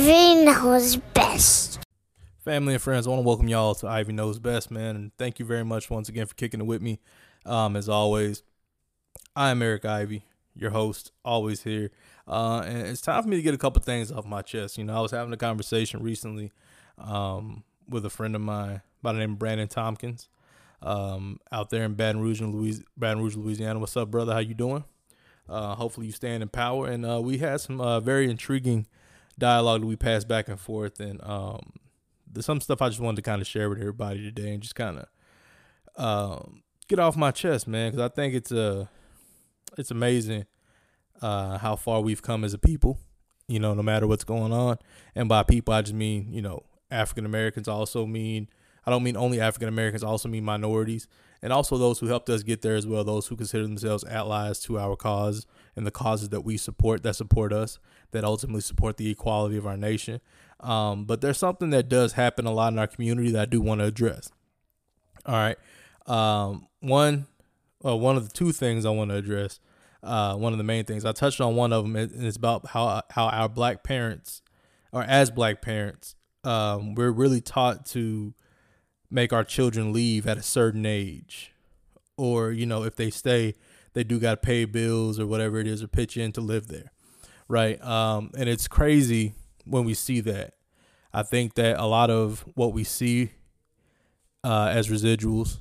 Ivy knows best. Family and friends, I want to welcome y'all to Ivy Knows Best, man, and thank you very much once again for kicking it with me. Um, as always, I am Eric Ivy, your host, always here. Uh, and it's time for me to get a couple things off my chest. You know, I was having a conversation recently um, with a friend of mine by the name of Brandon Tompkins um, out there in Baton Rouge, Louis- Baton Rouge, Louisiana. What's up, brother? How you doing? Uh, hopefully you stand in power. And uh, we had some uh, very intriguing dialogue that we passed back and forth, and um, some stuff I just wanted to kind of share with everybody today, and just kind of um, get off my chest, man, because I think it's a uh, it's amazing uh, how far we've come as a people. You know, no matter what's going on, and by people I just mean you know African Americans. Also mean I don't mean only African Americans. Also mean minorities and also those who helped us get there as well, those who consider themselves allies to our cause and the causes that we support, that support us, that ultimately support the equality of our nation. Um, but there's something that does happen a lot in our community that I do want to address. All right. Um, one, uh, one of the two things I want to address, uh, one of the main things I touched on one of them, and it's about how how our black parents, or as black parents, um, we're really taught to make our children leave at a certain age or you know if they stay they do got to pay bills or whatever it is or pitch in to live there right um, and it's crazy when we see that i think that a lot of what we see uh, as residuals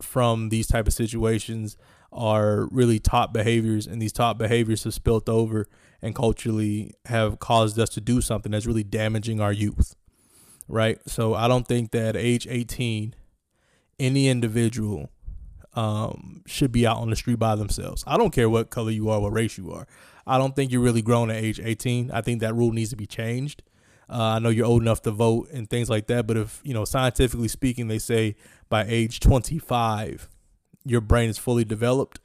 from these type of situations are really top behaviors and these top behaviors have spilt over and culturally have caused us to do something that's really damaging our youth right? So I don't think that at age 18, any individual um, should be out on the street by themselves. I don't care what color you are, what race you are. I don't think you're really grown at age 18. I think that rule needs to be changed. Uh, I know you're old enough to vote and things like that, but if, you know, scientifically speaking, they say by age 25, your brain is fully developed.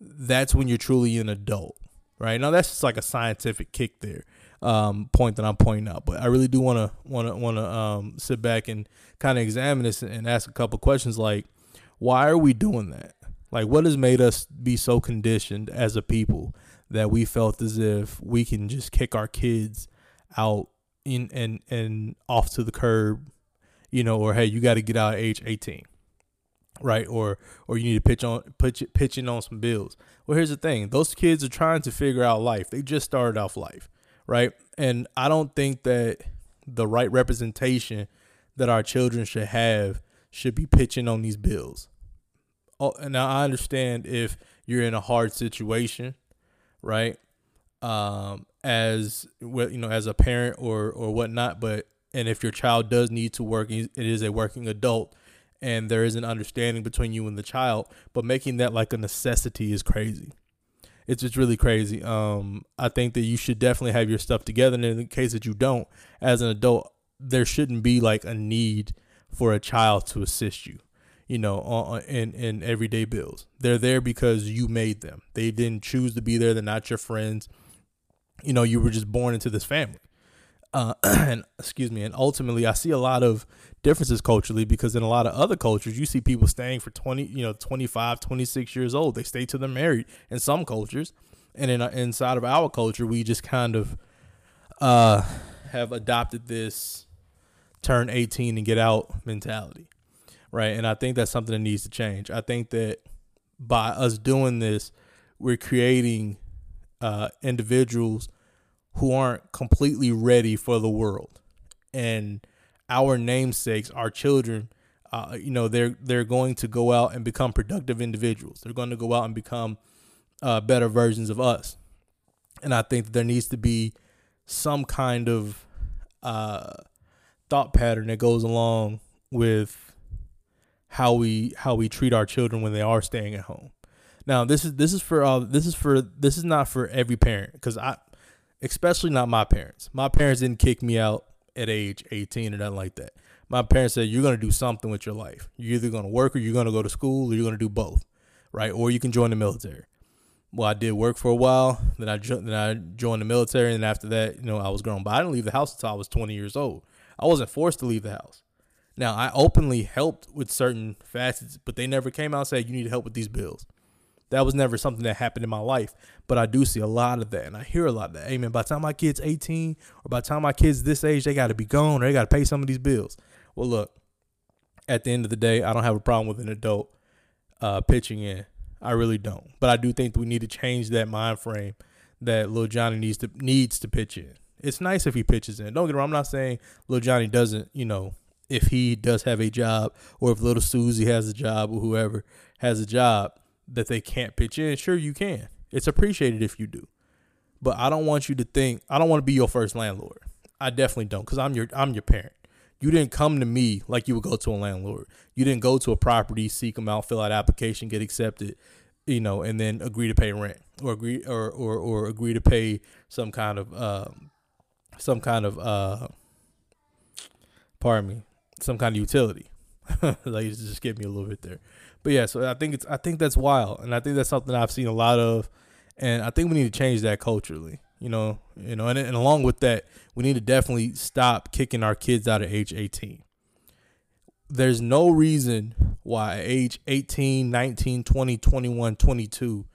That's when you're truly an adult, right? Now, that's just like a scientific kick there um, point that I'm pointing out. But I really do want to want to want to um, sit back and kind of examine this and ask a couple questions like, why are we doing that? Like, what has made us be so conditioned as a people that we felt as if we can just kick our kids out in and and off to the curb, you know, or hey, you got to get out at age 18 right? Or or you need to pitch on pitch pitch in on some bills. Well, here's the thing: those kids are trying to figure out life. They just started off life right? And I don't think that the right representation that our children should have should be pitching on these bills. Oh, and now I understand if you're in a hard situation, right? Um, as well, you know, as a parent or or whatnot, but and if your child does need to work, it is a working adult, and there is an understanding between you and the child. But making that like a necessity is crazy it's just really crazy. Um, I think that you should definitely have your stuff together. And in the case that you don't, as an adult, there shouldn't be like a need for a child to assist you, you know, on, in in everyday bills. They're there because you made them. They didn't choose to be there. They're not your friends. You know, you were just born into this family. Uh, and excuse me, and ultimately, I see a lot of differences culturally because in a lot of other cultures, you see people staying for 20, you know, 25, 26 years old. They stay till they're married in some cultures. And in, inside of our culture, we just kind of uh, have adopted this turn 18 and get out mentality. Right. And I think that's something that needs to change. I think that by us doing this, we're creating uh, individuals who aren't completely ready for the world. And our namesakes, our children, uh, you know, they're they're going to go out and become productive individuals. They're going to go out and become uh, better versions of us. And I think that there needs to be some kind of uh, thought pattern that goes along with how we how we treat our children when they are staying at home. Now, this is this is for uh, this is for this is not for every parent because I, especially not my parents. My parents didn't kick me out at age 18 or nothing like that. My parents said you're to do something with your life. You're either going to work or you're to go to school or you're to do both, right? Or you can join the military. Well, I did work for a while. Then I then I joined the military, and after that, you know, I was grown. But I didn't leave the house until I was 20 years old. I wasn't forced to leave the house. Now, I openly helped with certain facets, but they never came out and said you need to help with these bills. That was never something that happened in my life, but I do see a lot of that, and I hear a lot of that. Hey by the time my kid's 18, or by the time my kid's this age, they got to be gone, or they got to pay some of these bills. Well, look, at the end of the day, I don't have a problem with an adult uh, pitching in. I really don't, but I do think we need to change that mind frame that little Johnny needs to needs to pitch in. It's nice if he pitches in. Don't get me wrong. I'm not saying Little Johnny doesn't, you know, if he does have a job or if Little Susie has a job or whoever has a job that they can't pitch in. Sure, you can. It's appreciated if you do. But I don't want you to think I don't want to be your first landlord. I definitely don't because I'm your I'm your parent. You didn't come to me like you would go to a landlord. You didn't go to a property, seek them out, fill out application, get accepted, you know, and then agree to pay rent or agree or or, or agree to pay some kind of uh, some kind of uh, pardon me, some kind of utility. like just give me a little bit there, but yeah. So I think it's I think that's wild, and I think that's something I've seen a lot of, and I think we need to change that culturally. You know, you know, and, and along with that, we need to definitely stop kicking our kids out of age 18. There's no reason why age 18, 19, 20, 21, 22,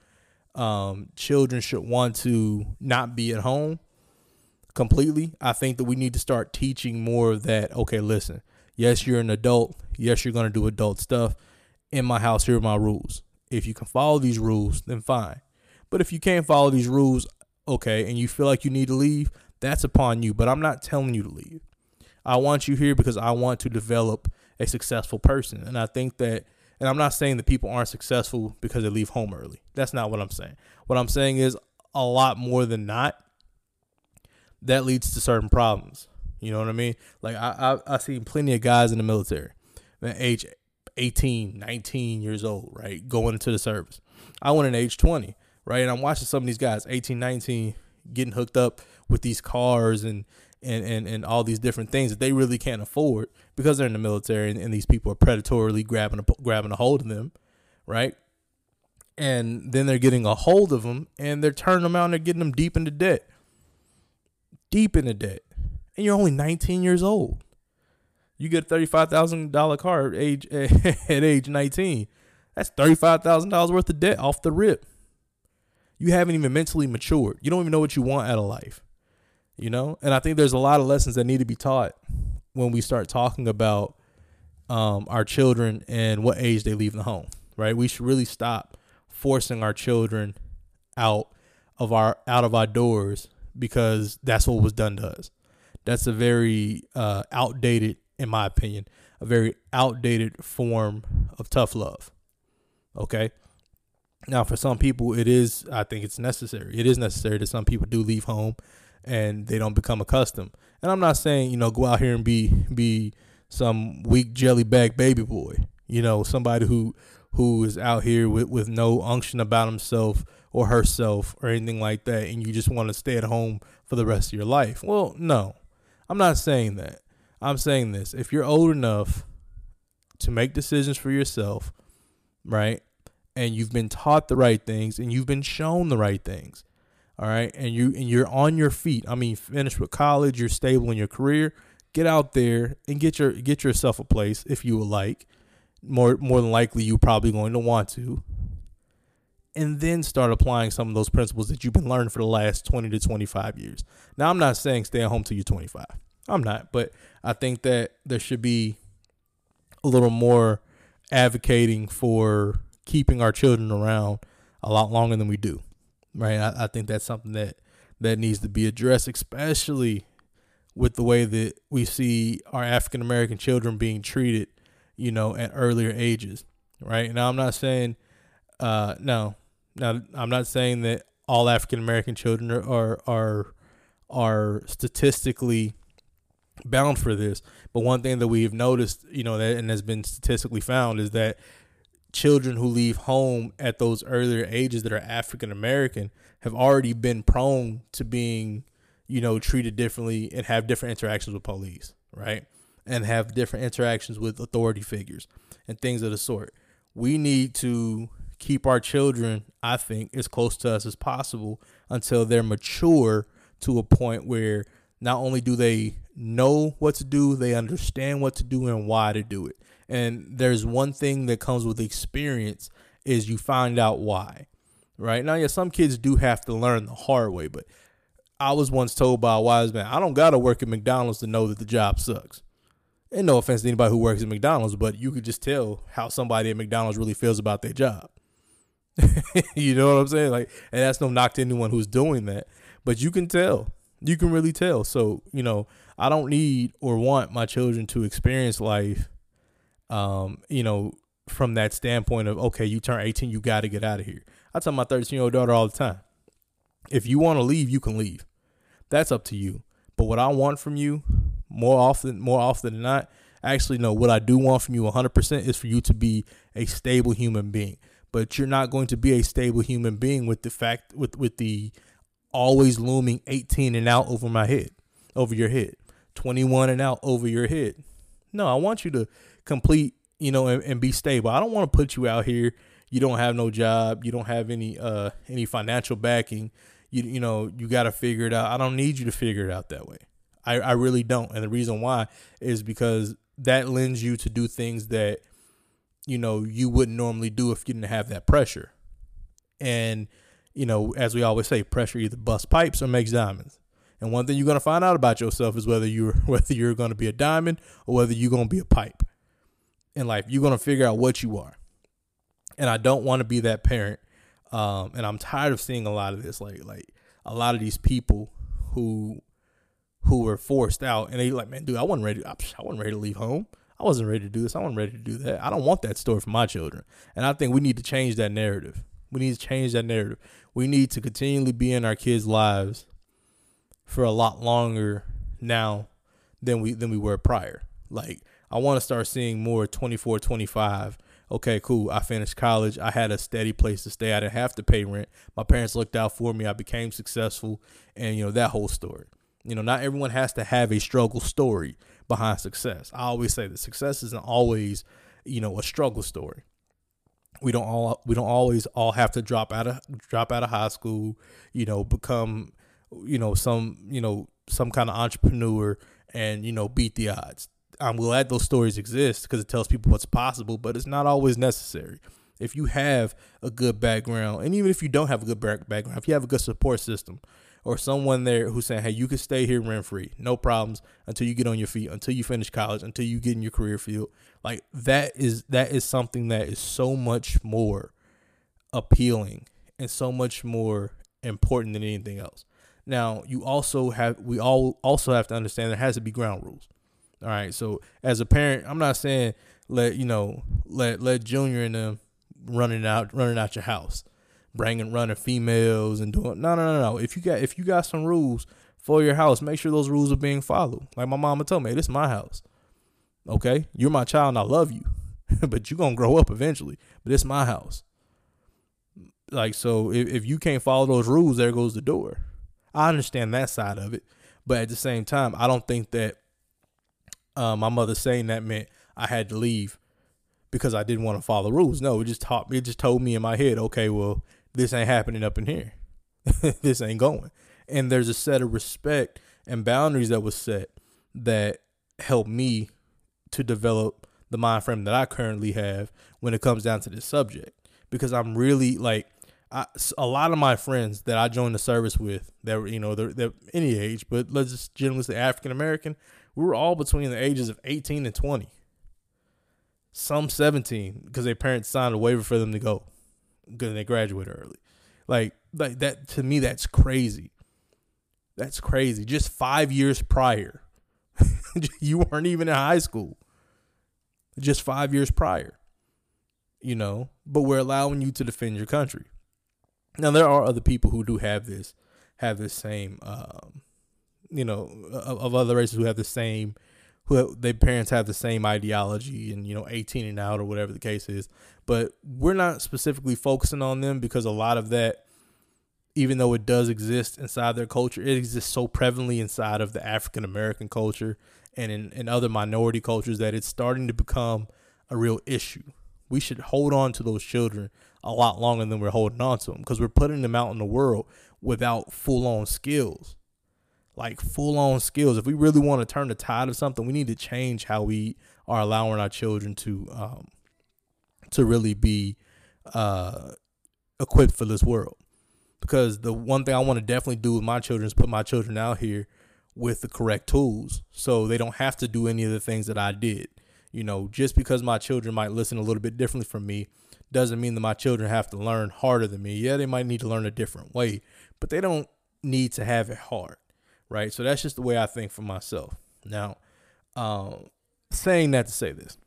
um, children should want to not be at home completely. I think that we need to start teaching more of that. Okay, listen, yes, you're an adult. Yes, you're going to do adult stuff. In my house, here are my rules. If you can follow these rules, then fine. But if you can't follow these rules, okay, and you feel like you need to leave, that's upon you. But I'm not telling you to leave. I want you here because I want to develop a successful person. And I think that, and I'm not saying that people aren't successful because they leave home early. That's not what I'm saying. What I'm saying is a lot more than not, that leads to certain problems. You know what I mean? Like I I, I seen plenty of guys in the military, at age 18, 19 years old, right, going into the service. I went in age 20, right, and I'm watching some of these guys, 18, 19, getting hooked up with these cars and and, and, and all these different things that they really can't afford because they're in the military and, and these people are predatorily grabbing a, grabbing a hold of them, right? And then they're getting a hold of them and they're turning them out and they're getting them deep into debt deep into debt, and you're only 19 years old. You get a thirty-five thousand dollar car at age at age 19. That's thirty-five thousand dollars worth of debt off the rip. You haven't even mentally matured. You don't even know what you want out of life. You know, and I think there's a lot of lessons that need to be taught when we start talking about um, our children and what age they leave the home. Right? We should really stop forcing our children out of our out of our doors because that's what was done to us. That's a very uh, outdated, in my opinion, a very outdated form of tough love. Okay. Now, for some people, it is, I think it's necessary. It is necessary that some people do leave home and they don't become accustomed. And I'm not saying, you know, go out here and be, be some weak jelly bag baby boy, you know, somebody who, who is out here with, with no unction about himself or herself or anything like that, and you just want to stay at home for the rest of your life. Well, no, I'm not saying that. I'm saying this if you're old enough to make decisions for yourself, right, and you've been taught the right things and you've been shown the right things, all right, and you and you're on your feet. I mean, finished with college, you're stable in your career. Get out there and get your get yourself a place if you would like. More more than likely, you're probably going to want to, and then start applying some of those principles that you've been learning for the last 20 to 25 years. Now, I'm not saying stay at home till you're 25. I'm not, but I think that there should be a little more advocating for keeping our children around a lot longer than we do. Right? I, I think that's something that that needs to be addressed, especially with the way that we see our African American children being treated, you know, at earlier ages. Right? Now, I'm not saying uh, no, now, I'm not saying that all African American children are, are are are statistically bound for this, but one thing that we've noticed, you know, that and has been statistically found is that children who leave home at those earlier ages that are African American have already been prone to being, you know, treated differently and have different interactions with police, right? And have different interactions with authority figures and things of the sort. We need to keep our children, I think, as close to us as possible until they're mature to a point where not only do they know what to do, they understand what to do and why to do it. And there's one thing that comes with experience is you find out why. Right now, yeah, some kids do have to learn the hard way, but I was once told by a wise man, I don't gotta work at McDonald's to know that the job sucks. And no offense to anybody who works at McDonald's, but you could just tell how somebody at McDonald's really feels about their job. you know what I'm saying? Like, and that's no knock to anyone who's doing that, but you can tell. You can really tell. So, you know, I don't need or want my children to experience life, um, you know, from that standpoint of okay, you turn 18, you got to get out of here. I tell my 13 year old daughter all the time, if you want to leave, you can leave. That's up to you. But what I want from you, more often, more often than not, actually, no, what I do want from you 100% is for you to be a stable human being. But you're not going to be a stable human being with the fact, with, with the always looming 18 and out over my head, over your head, 21 and out over your head. No, I want you to complete, you know, and, and be stable. I don't want to put you out here. You don't have no job. You don't have any uh any financial backing. You you know you got to figure it out. I don't need you to figure it out that way. I I really don't. And the reason why is because that lends you to do things that you know you wouldn't normally do if you didn't have that pressure. And you know, as we always say, pressure either busts pipes or makes diamonds. And one thing you're gonna find out about yourself is whether you're whether you're gonna be a diamond or whether you're gonna be a pipe in life. You're gonna figure out what you are. And I don't want to be that parent. Um, and I'm tired of seeing a lot of this, like like a lot of these people who who were forced out and they like, man, dude, I wasn't ready. I wasn't ready to leave home. I wasn't ready to do this. I wasn't ready to do that. I don't want that story for my children. And I think we need to change that narrative. We need to change that narrative. We need to continually be in our kids' lives for a lot longer now than we than we were prior. Like I want to start seeing more 24, 25. Okay, cool. I finished college. I had a steady place to stay. I didn't have to pay rent. My parents looked out for me. I became successful and you know that whole story. You know, not everyone has to have a struggle story behind success. I always say that success isn't always, you know, a struggle story. We don't all we don't always all have to drop out of drop out of high school, you know, become you know some you know some kind of entrepreneur and you know beat the odds. I'm glad those stories exist because it tells people what's possible, but it's not always necessary. If you have a good background, and even if you don't have a good background, if you have a good support system, or someone there who's saying, "Hey, you can stay here rent free, no problems until you get on your feet, until you finish college, until you get in your career field." Like that is that is something that is so much more appealing and so much more important than anything else. Now, you also have we all also have to understand there has to be ground rules. All right. So as a parent, I'm not saying let you know let let Junior and them running out running out your house, bringing running females and doing no no no no. If you got if you got some rules for your house, make sure those rules are being followed. Like my mama told me, hey, this is my house. Okay, you're my child and I love you, but you're gonna grow up eventually. But it's my house. Like so, if, if you can't follow those rules, there goes the door. I understand that side of it, but at the same time, I don't think that uh, my mother saying that meant I had to leave because I didn't want to follow rules. No, it just taught me. It just told me in my head, okay, well, this ain't happening up in here. this ain't going. And there's a set of respect and boundaries that was set that helped me to develop the mind frame that I currently have when it comes down to this subject. Because I'm really like I, a lot of my friends that I joined the service with, that were, you know, they're, they're any age, but let's just generally say African American, we were all between the ages of 18 and 20. Some 17 because their parents signed a waiver for them to go because they graduated early. Like, like that to me, that's crazy. That's crazy. Just five years prior, you weren't even in high school. Just five years prior, you know, but we're allowing you to defend your country. Now there are other people who do have this have this same um, you know of, of, other races who have the same who their parents have the same ideology and you know 18 and out or whatever the case is but we're not specifically focusing on them because a lot of that even though it does exist inside their culture it exists so prevalently inside of the African American culture and in, in other minority cultures that it's starting to become a real issue we should hold on to those children a lot longer than we're holding on to them because we're putting them out in the world without full on skills. Like full on skills. If we really want to turn the tide of something, we need to change how we are allowing our children to um, to really be uh, equipped for this world. Because the one thing I want to definitely do with my children is put my children out here with the correct tools so they don't have to do any of the things that I did. You know, just because my children might listen a little bit differently from me doesn't mean that my children have to learn harder than me. Yeah, they might need to learn a different way, but they don't need to have it hard, right? So that's just the way I think for myself. Now, um, saying that to say this,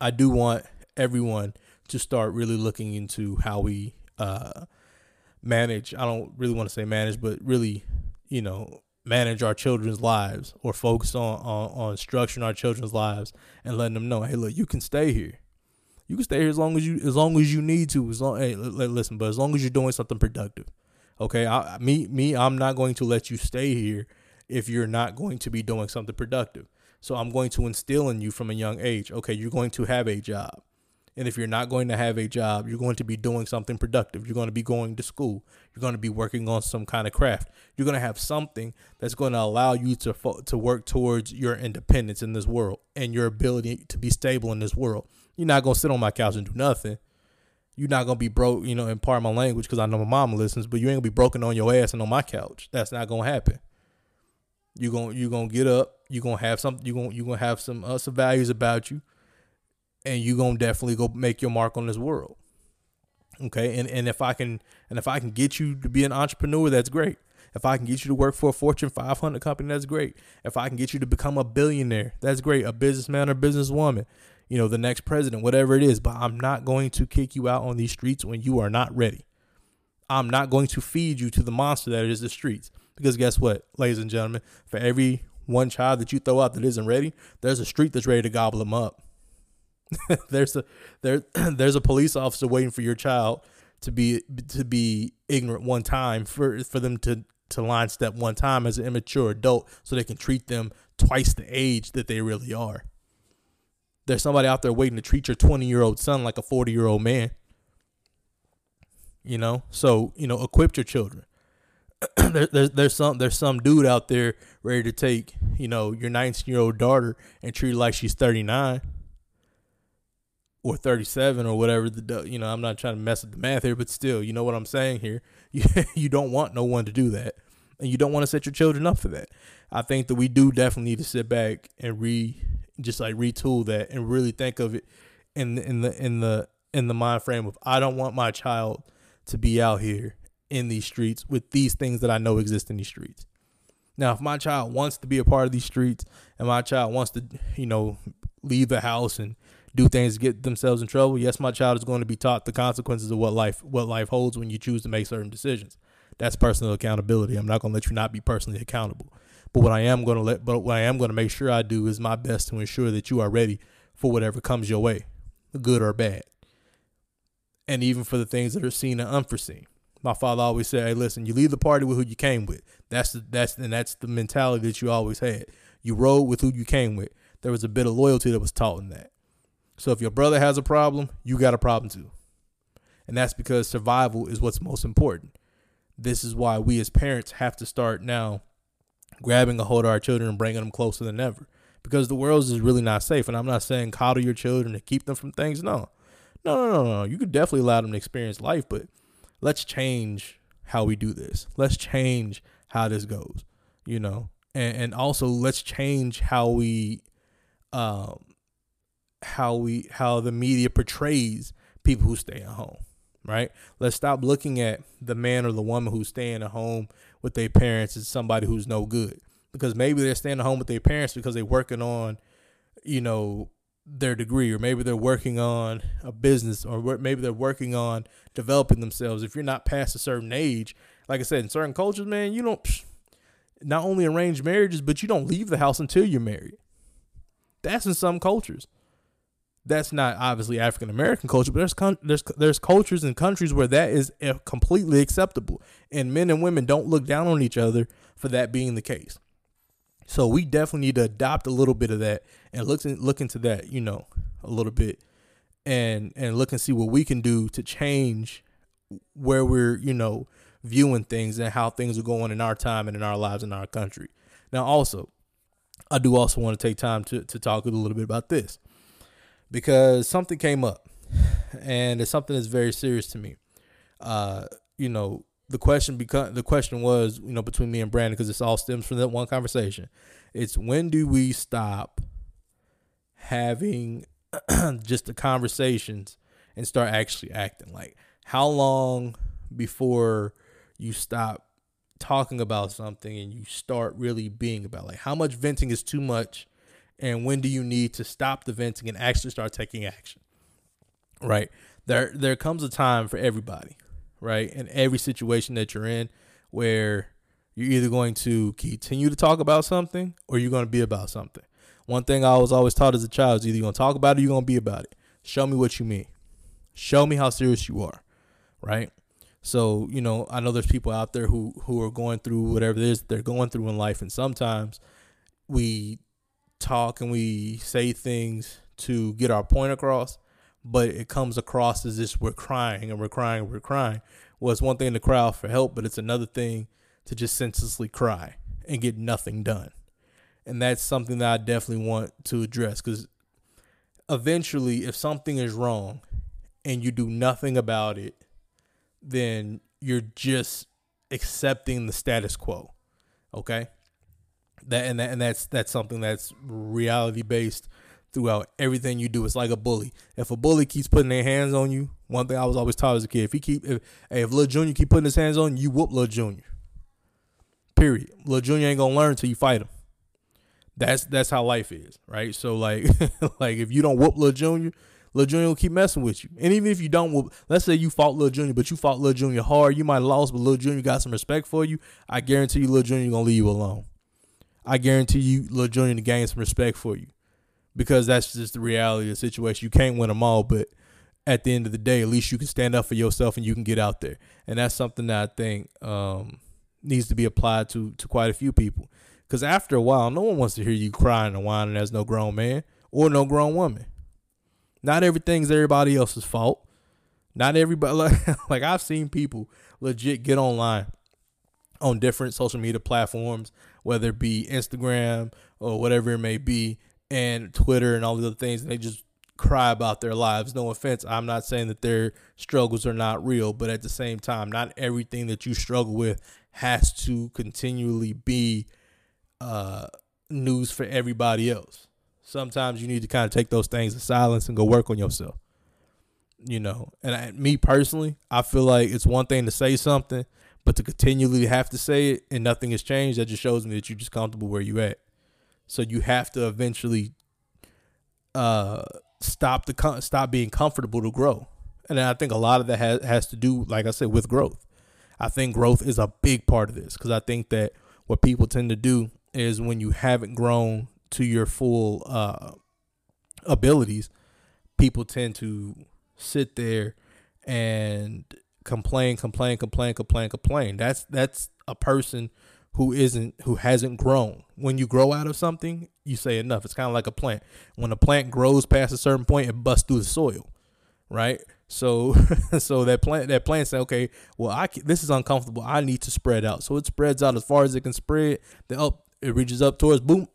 I do want everyone to start really looking into how we uh, manage. I don't really want to say manage, but really, you know, manage our children's lives or focus on, on on structuring our children's lives and letting them know, hey, look, you can stay here. You can stay here as long as you as long as you need to. As long, hey, listen, but as long as you're doing something productive, okay. I, me, me, I'm not going to let you stay here if you're not going to be doing something productive. So I'm going to instill in you from a young age, okay, you're going to have a job. And if you're not going to have a job, you're going to be doing something productive. You're going to be going to school. You're going to be working on some kind of craft. You're going to have something that's going to allow you to fo- to work towards your independence in this world and your ability to be stable in this world. You're not going to sit on my couch and do nothing. You're not to be broke, you know, in part of my language because I know my mom listens, but you ain't to be broken on your ass and on my couch. That's not to happen. To you're going to get up, you're going to have something to you're going to have some uh, some values about you and you gonna definitely go make your mark on this world. Okay, and and if I can and if I can get you to be an entrepreneur, that's great. If I can get you to work for a Fortune 500 company, that's great. If I can get you to become a billionaire, that's great. A businessman or businesswoman, you know, the next president, whatever it is. But I'm not going to kick you out on these streets when you are not ready. I'm not going to feed you to the monster that is the streets. Because guess what, ladies and gentlemen, for every one child that you throw out that isn't ready, there's a street that's ready to gobble them up. there's a there there's a police officer waiting for your child to be to be ignorant one time for for them to to line step one time as an immature adult so they can treat them twice the age that they really are. There's somebody out there waiting to treat your 20 year old son like a 40 year old man. You know, so you know, equip your children. there, there's there's some there's some dude out there ready to take you know your 19 year old daughter and treat her like she's 39 or 37 or whatever the you know I'm not trying to mess with the math here but still you know what I'm saying here you you don't want no one to do that and you don't want to set your children up for that I think that we do definitely need to sit back and re just like retool that and really think of it in the, in the in the in the mind frame of I don't want my child to be out here in these streets with these things that I know exist in these streets now if my child wants to be a part of these streets and my child wants to you know leave the house and do things to get themselves in trouble, yes, my child is going to be taught the consequences of what life what life holds when you choose to make certain decisions. That's personal accountability. I'm not going to let you not be personally accountable. But what I am going to let but what I am going to make sure I do is my best to ensure that you are ready for whatever comes your way, good or bad. And even for the things that are seen and unforeseen. My father always said, "Hey, listen, you leave the party with who you came with. That's the, that's and that's the mentality that you always had. You rode with who you came with. There was a bit of loyalty that was taught in that. So if your brother has a problem, you got a problem too. And that's because survival is what's most important. This is why we as parents have to start now grabbing a hold of our children and bringing them closer than ever. Because the world is really not safe. And I'm not saying coddle your children and keep them from things. No. No, no, no, no. You could definitely allow them to experience life, but let's change how we do this. Let's change how this goes, you know. And and also let's change how we um how we how the media portrays people who stay at home right let's stop looking at the man or the woman who's staying at home with their parents is somebody who's no good. Because maybe they're staying at home with their parents because they're working on you know their degree or maybe they're working on a business or maybe they're working on developing themselves. If you're not past a certain age like i said in certain cultures man you don't not only arrange marriages but you don't leave the house until you're married. That's in some cultures that's not obviously African American culture, but there's con- there's there's cultures and countries where that is uh, completely acceptable, and men and women don't look down on each other for that being the case. So we definitely need to adopt a little bit of that and look look into that, you know, a little bit, and and look and see what we can do to change where we're you know viewing things and how things are going in our time and in our lives in our country. Now, also, I do also want to take time to to talk a little bit about this because something came up and it's something that's very serious to me. Uh, you know, the question become the question was, you know, between me and Brandon, because this all stems from that one conversation. It's when do we stop having just the conversations and start actually acting? Like, how long before you stop talking about something and you start really being about like how much venting is too much and when do you need to stop the venting and actually start taking action right? There there comes a time for everybody right in every situation that you're in where you're either going to continue to talk about something or you're going to be about something. One thing i was always taught as a child is either you're going to talk about it or you're going to be about it. Show me what you mean. Show me how serious you are right? So, you know, I know there's people out there who who are going through whatever it is they're going through in life and sometimes we talk and we say things to get our point across, but it comes across as if we're crying and we're crying and we're crying. Well, it's one thing to cry out for help, but it's another thing to just senselessly cry and get nothing done. And that's something that I definitely want to address because eventually, if something is wrong and you do nothing about it, then you're just accepting the status quo. Okay? That and that, and that's that's something that's reality based throughout everything you do. It's like a bully. If a bully keeps putting their hands on you, one thing I was always taught as a kid, if he keep if hey, if Lil Junior keep putting his hands on you, you whoop Lil Junior. Period. Lil Junior ain't gonna learn until you fight him. That's that's how life is, right? So like like if you don't whoop Lil Junior, Lil Junior will keep messing with you. And even if you don't, let's say you fought Lil Junior, but you fought Lil Junior hard, you might have lost, but Lil Junior got some respect for you. I guarantee you, Lil Junior gonna leave you alone. I guarantee you, Lil Junior to gain some respect for you, because that's just the reality of the situation. You can't win them all, but at the end of the day, at least you can stand up for yourself and you can get out there. And that's something that I think um, needs to be applied to to quite a few people. Because after a while, no one wants to hear you crying and whining as no grown man or no grown woman. Not everything's everybody else's fault. Not everybody like, like I've seen people legit get online on different social media platforms, whether it be Instagram or whatever it may be, and Twitter and all the other things, and they just cry about their lives. No offense, I'm not saying that their struggles are not real, but at the same time, not everything that you struggle with has to continually be uh, news for everybody else sometimes you need to kind of take those things in silence and go work on yourself. You know, and I, me personally, I feel like it's one thing to say something, but to continually have to say it and nothing has changed, that just shows me that you're just comfortable where you're at. So you have to eventually uh, stop the stop being comfortable to grow, and I think a lot of that has has to do, like I said, with growth. I think growth is a big part of this because I think that what people tend to do is when you haven't grown to your full uh, abilities, people tend to sit there and complain, complain, complain, complain, complain. That's that's a person who isn't who hasn't grown. When you grow out of something, you say enough. It's kind of like a plant. When a plant grows past a certain point, it busts through the soil, right? So so that plant that plant say, okay, well I can, this is uncomfortable. I need to spread out. So it spreads out as far as it can spread. Then up it reaches up towards boom,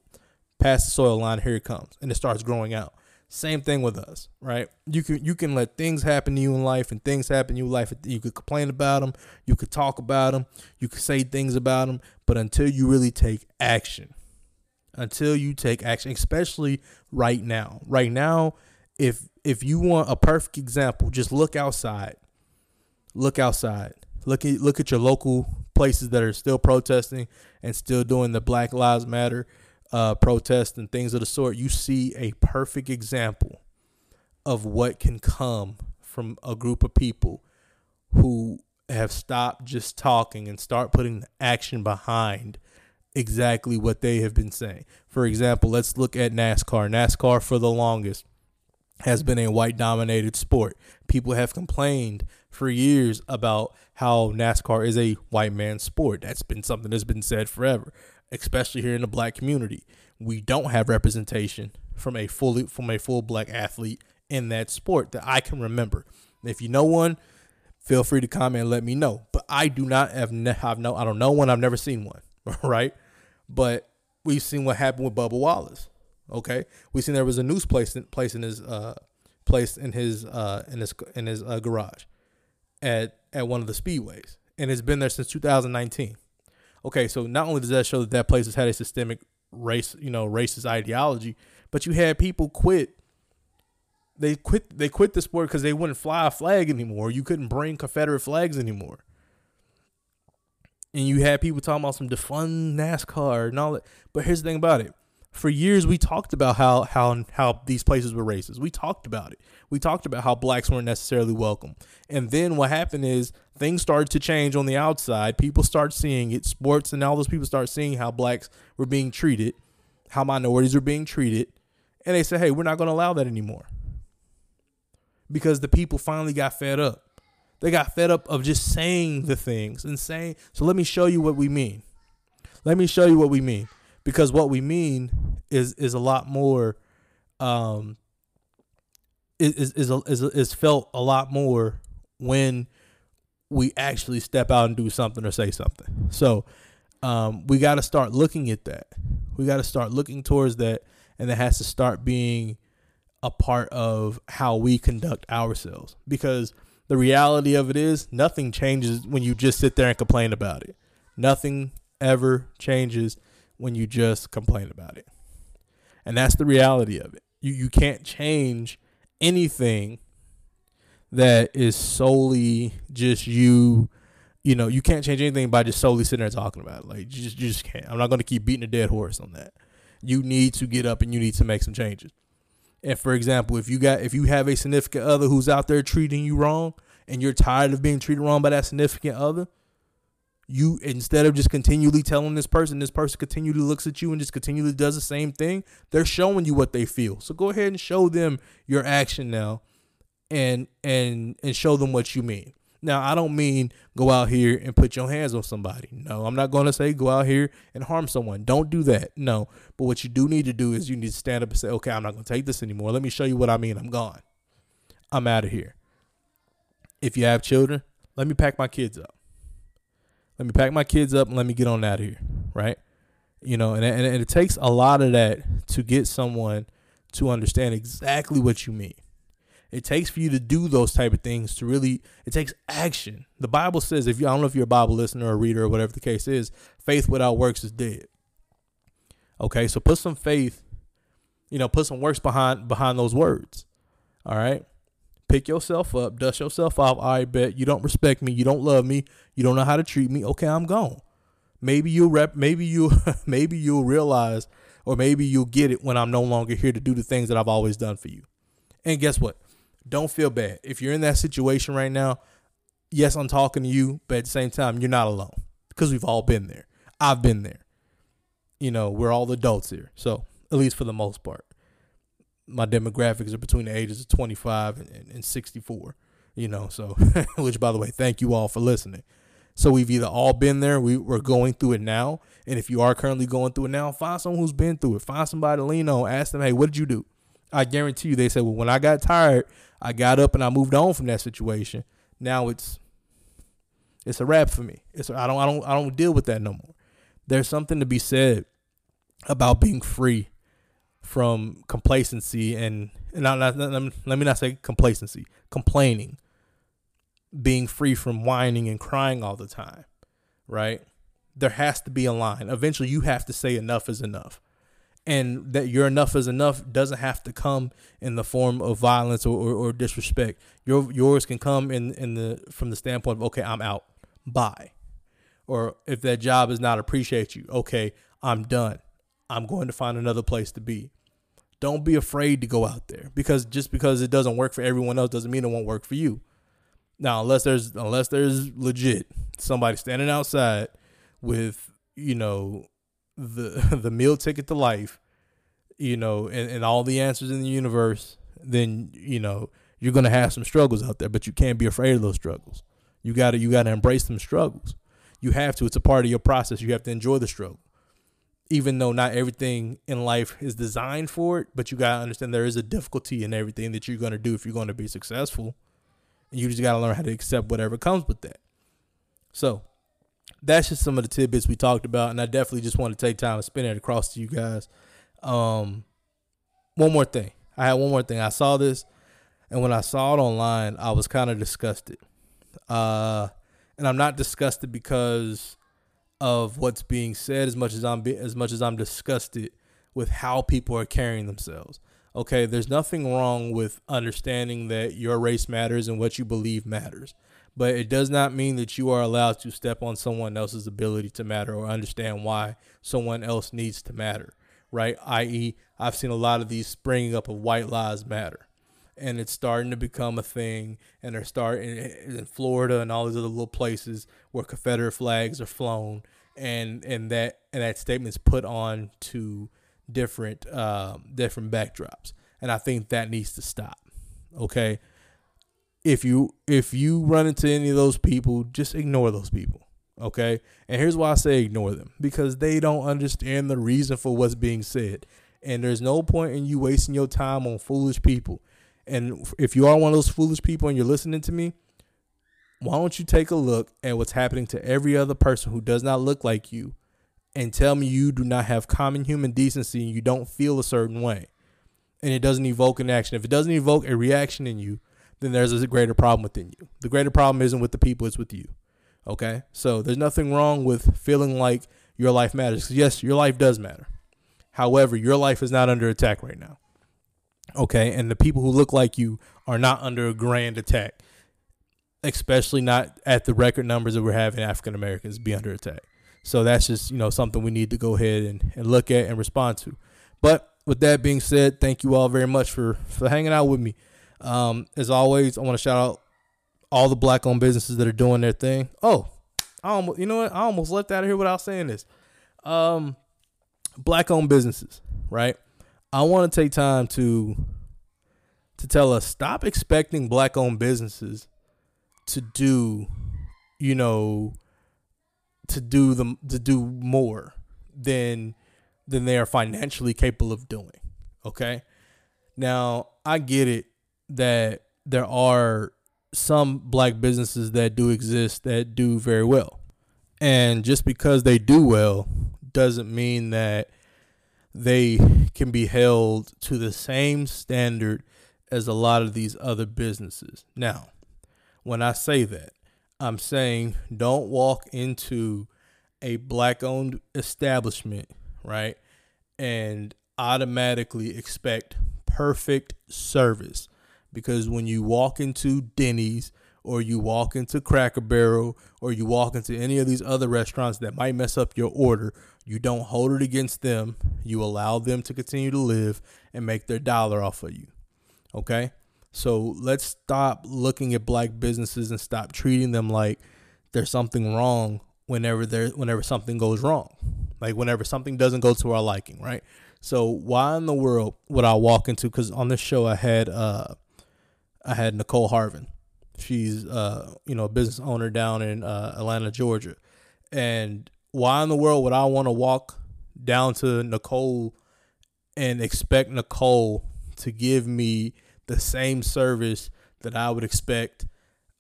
past the soil line, here it comes, and it starts growing out. Same thing with us, right? You can you can let things happen to you in life, and things happen to you in life. You could complain about them, you could talk about them, you could say things about them, but until you really take action, until you take action, especially right now, right now, if if you want a perfect example, just look outside. Look outside. Look at look at your local places that are still protesting and still doing the Black Lives Matter uh, protests and things of the sort, you see a perfect example of what can come from a group of people who have stopped just talking and start putting the action behind exactly what they have been saying. For example, let's look at NASCAR. NASCAR for the longest has been a white dominated sport. People have complained for years about how NASCAR is a white man's sport. That's been something that's been said forever especially here in the black community. We don't have representation from a fully from a full black athlete in that sport that I can remember. If you know one, feel free to comment and let me know. But I do not have ne- have no I don't know one. I've never seen one, right? But we've seen what happened with Bubba Wallace. Okay, we've seen there was a news place place in his uh, in his uh in his in his uh, garage at at one of the speedways, and it's been there since 2019. Okay, so not only does that show that that place has had a systemic race, you know, racist ideology, but you had people quit. They quit. They quit the sport because they wouldn't fly a flag anymore. You couldn't bring Confederate flags anymore. And you had people talking about some defund NASCAR and all that. But here's the thing about it: for years we talked about how how how these places were racist. We talked about it. We talked about how blacks weren't necessarily welcome. And then what happened is things started to change on the outside. People start seeing it. Sports and all those people start seeing how blacks were being treated, how minorities were being treated, and they said, "Hey, we're not going to allow that anymore." Because the people finally got fed up. They got fed up of just saying the things and saying, "So let me show you what we mean." Let me show you what we mean because what we mean is is a lot more um is is is is felt a lot more when we actually step out and do something or say something. So um, we got to start looking at that. We got to start looking towards that, and that has to start being a part of how we conduct ourselves. Because the reality of it is, nothing changes when you just sit there and complain about it. Nothing ever changes when you just complain about it. And that's the reality of it. You you can't change anything that is solely just you you know, you can't change anything by just solely sitting there talking about it. Like you just you just can't. I'm not gonna keep beating a dead horse on that. You need to get up and you need to make some changes. And for example, if you got if you have a significant other who's out there treating you wrong and you're tired of being treated wrong by that significant other, you instead of just continually telling this person, this person continually looks at you and just continually does the same thing, they're showing you what they feel. So go ahead and show them your action now and and and show them what you mean. Now, I don't mean go out here and put your hands on somebody. No, I'm not going to say go out here and harm someone. Don't do that. No. But what you do need to do is you need to stand up and say, okay, I'm not going to take this anymore. Let me show you what I mean. I'm gone. I'm out of here. If you have children, let me pack my kids up. Let me pack my kids up and let me get on out of here, right? You know, and, and, and it takes a lot of that to get someone to understand exactly what you mean. It takes for you to do those type of things to really. It takes action. The Bible says, if you, I don't know if you're a Bible listener or reader or whatever the case is, faith without works is dead. Okay, so put some faith, you know, put some works behind behind those words. All right pick yourself up, dust yourself off. I bet you don't respect me, you don't love me, you don't know how to treat me. Okay, I'm gone. Maybe you'll rep. Maybe you. maybe you'll realize, or maybe you'll get it when I'm no longer here to do the things that I've always done for you. And guess what? Don't feel bad if you're in that situation right now. Yes, I'm talking to you, but at the same time, you're not alone because we've all been there. I've been there. You know, we're all adults here, so at least for the most part my demographics are between the ages of 25 and, and, and 64 you know so which by the way thank you all for listening. So we've either all been there we, we're going through it now and if you are currently going through it now find someone who's been through it. Find somebody to lean on ask them hey what did you do? I guarantee you they said well when i got tired i got up and i moved on from that situation. Now it's it's a wrap for me. It's i don't i don't i don't deal with that no more. There's something to be said about being free from complacency and, and not, not, not, let me not say complacency, complaining, being free from whining and crying all the time, right? There has to be a line. Eventually, you have to say enough is enough. And that your enough is enough doesn't have to come in the form of violence or, or, or disrespect. Your yours can come in, in the from the standpoint of okay, I'm out. Bye. Or if that job is not appreciate you, okay, I'm done. I'm going to find another place to be. Don't be afraid to go out there because just because it doesn't work for everyone else doesn't mean it won't work for you. Now, unless there's unless there's legit somebody standing outside with you know the the meal ticket to life, you know, and, and all the answers in the universe, then you know you're gonna have some struggles out there, but you can't be afraid of those struggles. You gotta you gotta embrace them struggles. You have to. It's a part of your process. You have to enjoy the struggle even though not everything in life is designed for it, but you gotta understand there is a difficulty in everything that you're gonna do if you're gonna be successful. And you just gotta learn how to accept whatever comes with that. So that's just some of the tidbits we talked about, and I definitely just want to take time to spin it across to you guys. Um, one more thing. I had one more thing. I saw this. And when I saw it online, I was kind of disgusted. Uh, and I'm not disgusted because of what's being said as much as I'm be, as much as I'm disgusted with how people are carrying themselves. Okay, there's nothing wrong with understanding that your race matters and what you believe matters. But it does not mean that you are allowed to step on someone else's ability to matter or understand why someone else needs to matter, right? I.e., I've seen a lot of these springing up of white lives matter and it's starting to become a thing. And they're starting in Florida and all these other little places where Confederate flags are flown, and and that and that statement's put on to different uh, different backdrops. And I think that needs to stop. Okay, if you if you run into any of those people, just ignore those people. Okay, and here's why I say ignore them because they don't understand the reason for what's being said. And there's no point in you wasting your time on foolish people and if you are one of those foolish people and you're listening to me, why don't you take a look at what's happening to every other person who does not look like you and tell me you do not have common human decency and you don't feel a certain way and it doesn't evoke an action. If it doesn't evoke a reaction in you, then there's a greater problem within you. The greater problem isn't with the people, it's with you. Okay? So there's nothing wrong with feeling like your life matters. Yes, your life does matter. However, your life is not under attack right now. Okay, and the people who look like you are not under a grand attack, especially not at the record numbers that we're having African Americans be under attack. So that's just you know something we need to go ahead and, and look at and respond to. But with that being said, thank you all very much for for hanging out with me. Um, as always, I want to shout out all the black owned businesses that are doing their thing. Oh, I almost you know what I almost left out of here without saying this. Um, black owned businesses, right? I want to take time to to tell us stop expecting black owned businesses to do, you know, to do the to do more than than they are financially capable of doing. Okay? Now, I get it that there are some black businesses that do exist that do very well. And just because they do well doesn't mean that they can be held to the same standard as a lot of these other businesses. Now, when I say that, I'm saying don't walk into a black owned establishment, right? And automatically expect perfect service. Because when you walk into Denny's or you walk into Cracker Barrel or you walk into any of these other restaurants that might mess up your order you don't hold it against them. You allow them to continue to live and make their dollar off of you. Okay? So let's stop looking at black businesses and stop treating them like there's something wrong whenever there whenever something goes wrong. Like whenever something doesn't go to our liking, right? So why in the world would I walk into cuz on this show I had uh I had Nicole Harvin. She's uh you know a business owner down in uh, Atlanta, Georgia. And why in the world would I want to walk down to Nicole and expect Nicole to give me the same service that I would expect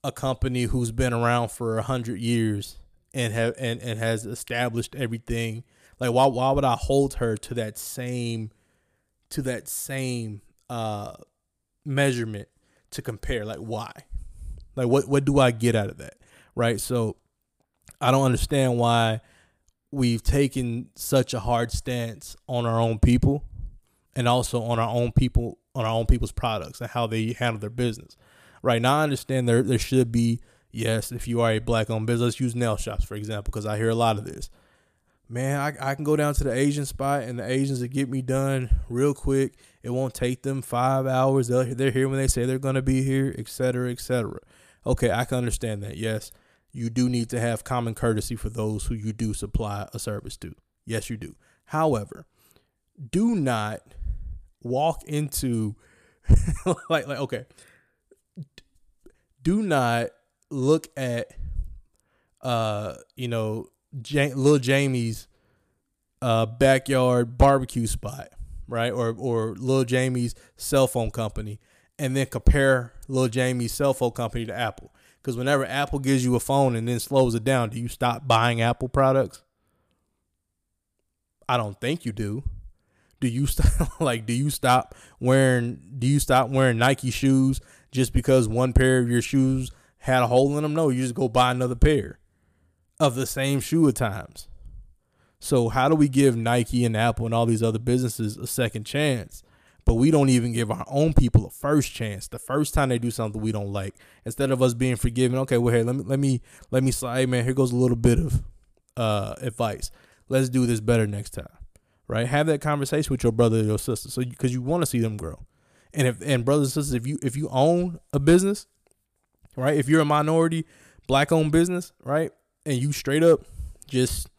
a company who's been around for a hundred years and have and, and has established everything. Like why why would I hold her to that same to that same uh measurement to compare? Like why? Like what what do I get out of that? Right? So I don't understand why we've taken such a hard stance on our own people and also on our own people on our own people's products and how they handle their business. Right now, I understand there there should be yes, if you are a black owned business, use nail shops for example, because I hear a lot of this. Man, I, I can go down to the Asian spot and the Asians will get me done real quick. It won't take them five hours. They're, they're here when they say they're going to be here, etc., etc. Okay, I can understand that. Yes, you do need to have common courtesy for those who you do supply a service to. Yes, you do. However, do not walk into like like okay. Do not look at uh you know little Jamie's uh backyard barbecue spot, right? Or or little Jamie's cell phone company and then compare little Jamie's cell phone company to Apple because whenever Apple gives you a phone and then slows it down, do you stop buying Apple products? I don't think you do. Do you stop like do you stop wearing do you stop wearing Nike shoes just because one pair of your shoes had a hole in them? No, you just go buy another pair of the same shoe at times. So how do we give Nike and Apple and all these other businesses a second chance? But we don't even give our own people a first chance. The first time they do something we don't like, instead of us being forgiving, okay, well, hey, let me let me let me slide, man. Here goes a little bit of uh, advice. Let's do this better next time, right? Have that conversation with your brother or your sister, so because you, you want to see them grow. And if and brothers and sisters, if you if you own a business, right? If you're a minority, black owned business, right, and you straight up just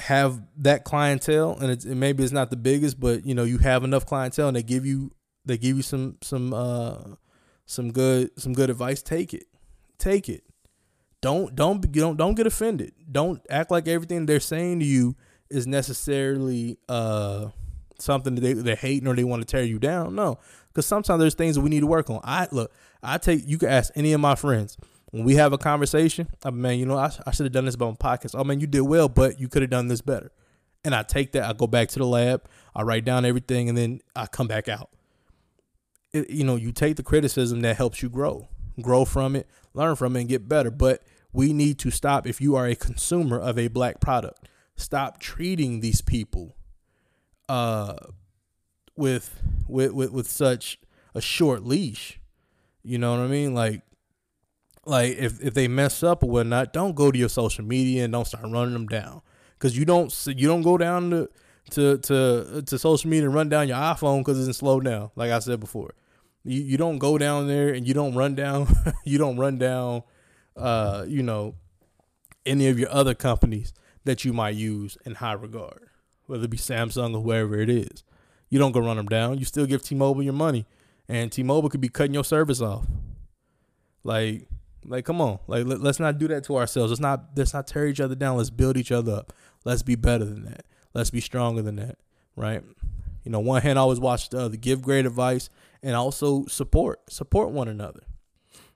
have that clientele and it's maybe it's not the biggest but you know you have enough clientele and they give you they give you some some uh some good some good advice take it. Take it. Don't don't don't don't get offended. Don't act like everything they're saying to you is necessarily uh something that they, they're hating or they want to tear you down. No because sometimes there's things that we need to work on. I look i take you can ask any of my friends when we have a conversation, I mean, man, you know, I, I should have done this my podcast. Oh man, you did well, but you could have done this better. And I take that, I go back to the lab, I write down everything, and then I come back out. It, you know, you take the criticism that helps you grow, grow from it, learn from it, and get better. But we need to stop. If you are a consumer of a black product, stop treating these people, uh, with with with, with such a short leash. You know what I mean? Like like if if they mess up or whatnot, don't go to your social media and don't start running them down because you don't you don't go down to to to to social media and run down your iPhone because it's in slow down. Like I said before, you you don't go down there and you don't run down you don't run down uh you know any of your other companies that you might use in high regard, whether it be Samsung or wherever it is. You don't go run them down. You still give T-Mobile your money, and T-Mobile could be cutting your service off. Like like, come on. Like, let, us not do that to ourselves. Let's not let's not tear each other down. Let's build each other up. Let's be better than that. Let's be stronger than that. Right? You know, one hand always watch the other. Give great advice and also support. Support one another.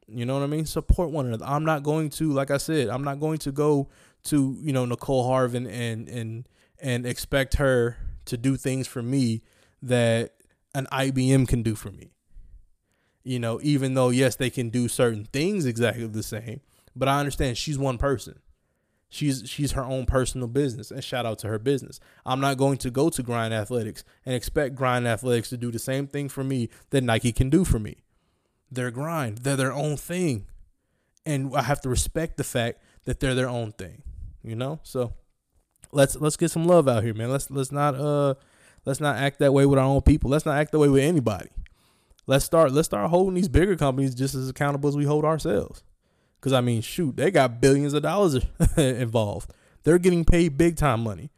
You know what I mean? Support one another. I'm not going to, like I said, I'm not going to go to you know Nicole Harvin and and and expect her to do things for me that an IBM can do for me. You know, even though yes, they can do certain things exactly the same, but I understand she's one person. She's she's her own personal business, and shout out to her business. I'm not going to go to Grind Athletics and expect Grind Athletics to do the same thing for me that Nike can do for me. They're grind, they're their own thing, and I have to respect the fact that they're their own thing. You know, so let's let's get some love out here, man. Let's let's not uh let's not act that way with our own people. Let's not act that way with anybody. Let's start let's start holding these bigger companies just as accountable as we hold ourselves. Cause I mean, shoot, they got billions of dollars involved. They're getting paid big time money.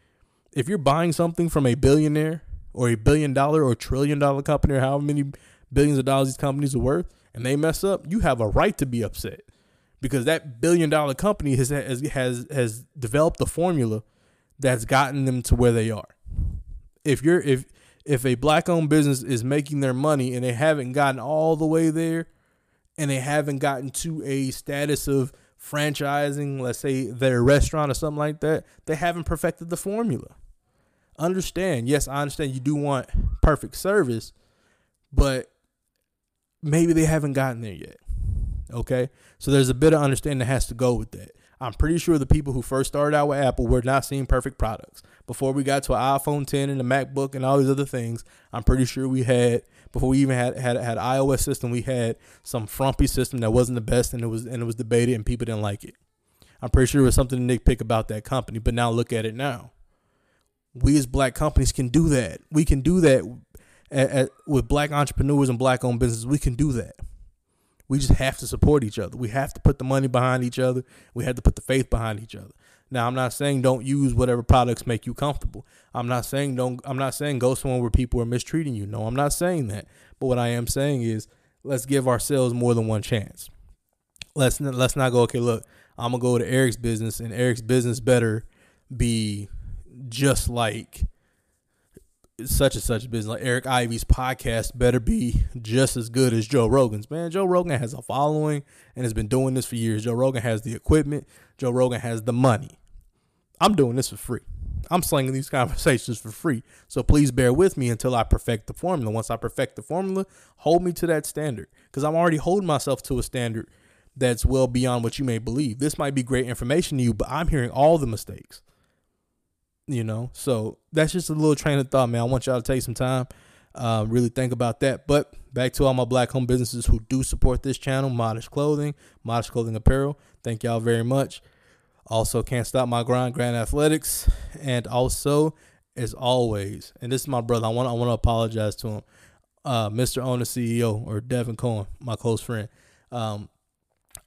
If you're buying something from a billionaire or a billion dollar or trillion dollar company or however many billions of dollars these companies are worth, and they mess up, you have a right to be upset because that billion dollar company has has has, has developed a formula that's gotten them to where they are. If you're if if a black owned business is making their money and they haven't gotten all the way there and they haven't gotten to a status of franchising, let's say their restaurant or something like that, they haven't perfected the formula. Understand, yes, I understand you do want perfect service, but maybe they haven't gotten there yet. Okay? So there's a bit of understanding that has to go with that. I'm pretty sure the people who first started out with Apple were not seeing perfect products. Before we got to an iPhone 10 and a MacBook and all these other things, I'm pretty sure we had before we even had had had iOS system, we had some frumpy system that wasn't the best and it was and it was debated and people didn't like it. I'm pretty sure it was something to nitpick about that company, but now look at it now. We as black companies can do that. We can do that at, at, with black entrepreneurs and black owned businesses. We can do that. We just have to support each other. We have to put the money behind each other. We have to put the faith behind each other. Now, I'm not saying don't use whatever products make you comfortable. I'm not saying don't. I'm not saying go somewhere where people are mistreating you. No, I'm not saying that. But what I am saying is let's give ourselves more than one chance. Let's let's not go. Okay, look, I'm gonna go to Eric's business, and Eric's business better be just like such and such business. Like Eric Ivy's podcast better be just as good as Joe Rogan's. Man, Joe Rogan has a following and has been doing this for years. Joe Rogan has the equipment. Joe Rogan has the money. I'm doing this for free. I'm slinging these conversations for free. So please bear with me until I perfect the formula. Once I perfect the formula, hold me to that standard because I'm already holding myself to a standard that's well beyond what you may believe. This might be great information to you, but I'm hearing all the mistakes. You know, so that's just a little train of thought, man. I want y'all to take some time, uh, really think about that. But back to all my black home businesses who do support this channel, Modest Clothing, Modest Clothing Apparel. Thank y'all very much. Also, can't stop my grind, Grand Athletics, and also, as always, and this is my brother. I want I want to apologize to him, uh, Mr. Owner CEO or Devin Cohen, my close friend. Um,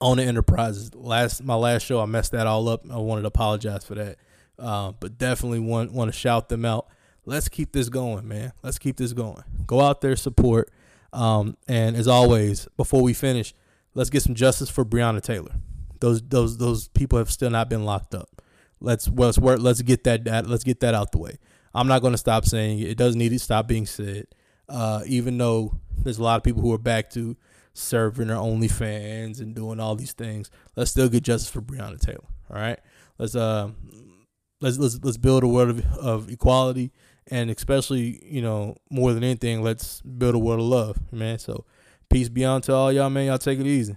Owner Enterprises. Last my last show, I messed that all up. I wanted to apologize for that, uh, but definitely want want to shout them out. Let's keep this going, man. Let's keep this going. Go out there, support, um, and as always, before we finish, let's get some justice for Breonna Taylor. Those those those people have still not been locked up. Let's let's work. Let's get that, that let's get that out the way. I'm not going to stop saying it. It doesn't need to stop being said. Uh, even though there's a lot of people who are back to serving their OnlyFans and doing all these things, let's still get justice for Breonna Taylor. All right, let's uh, let's let's let's build a world of, of equality, and especially you know more than anything, let's build a world of love, man. So peace be on to all y'all, man. Y'all take it easy.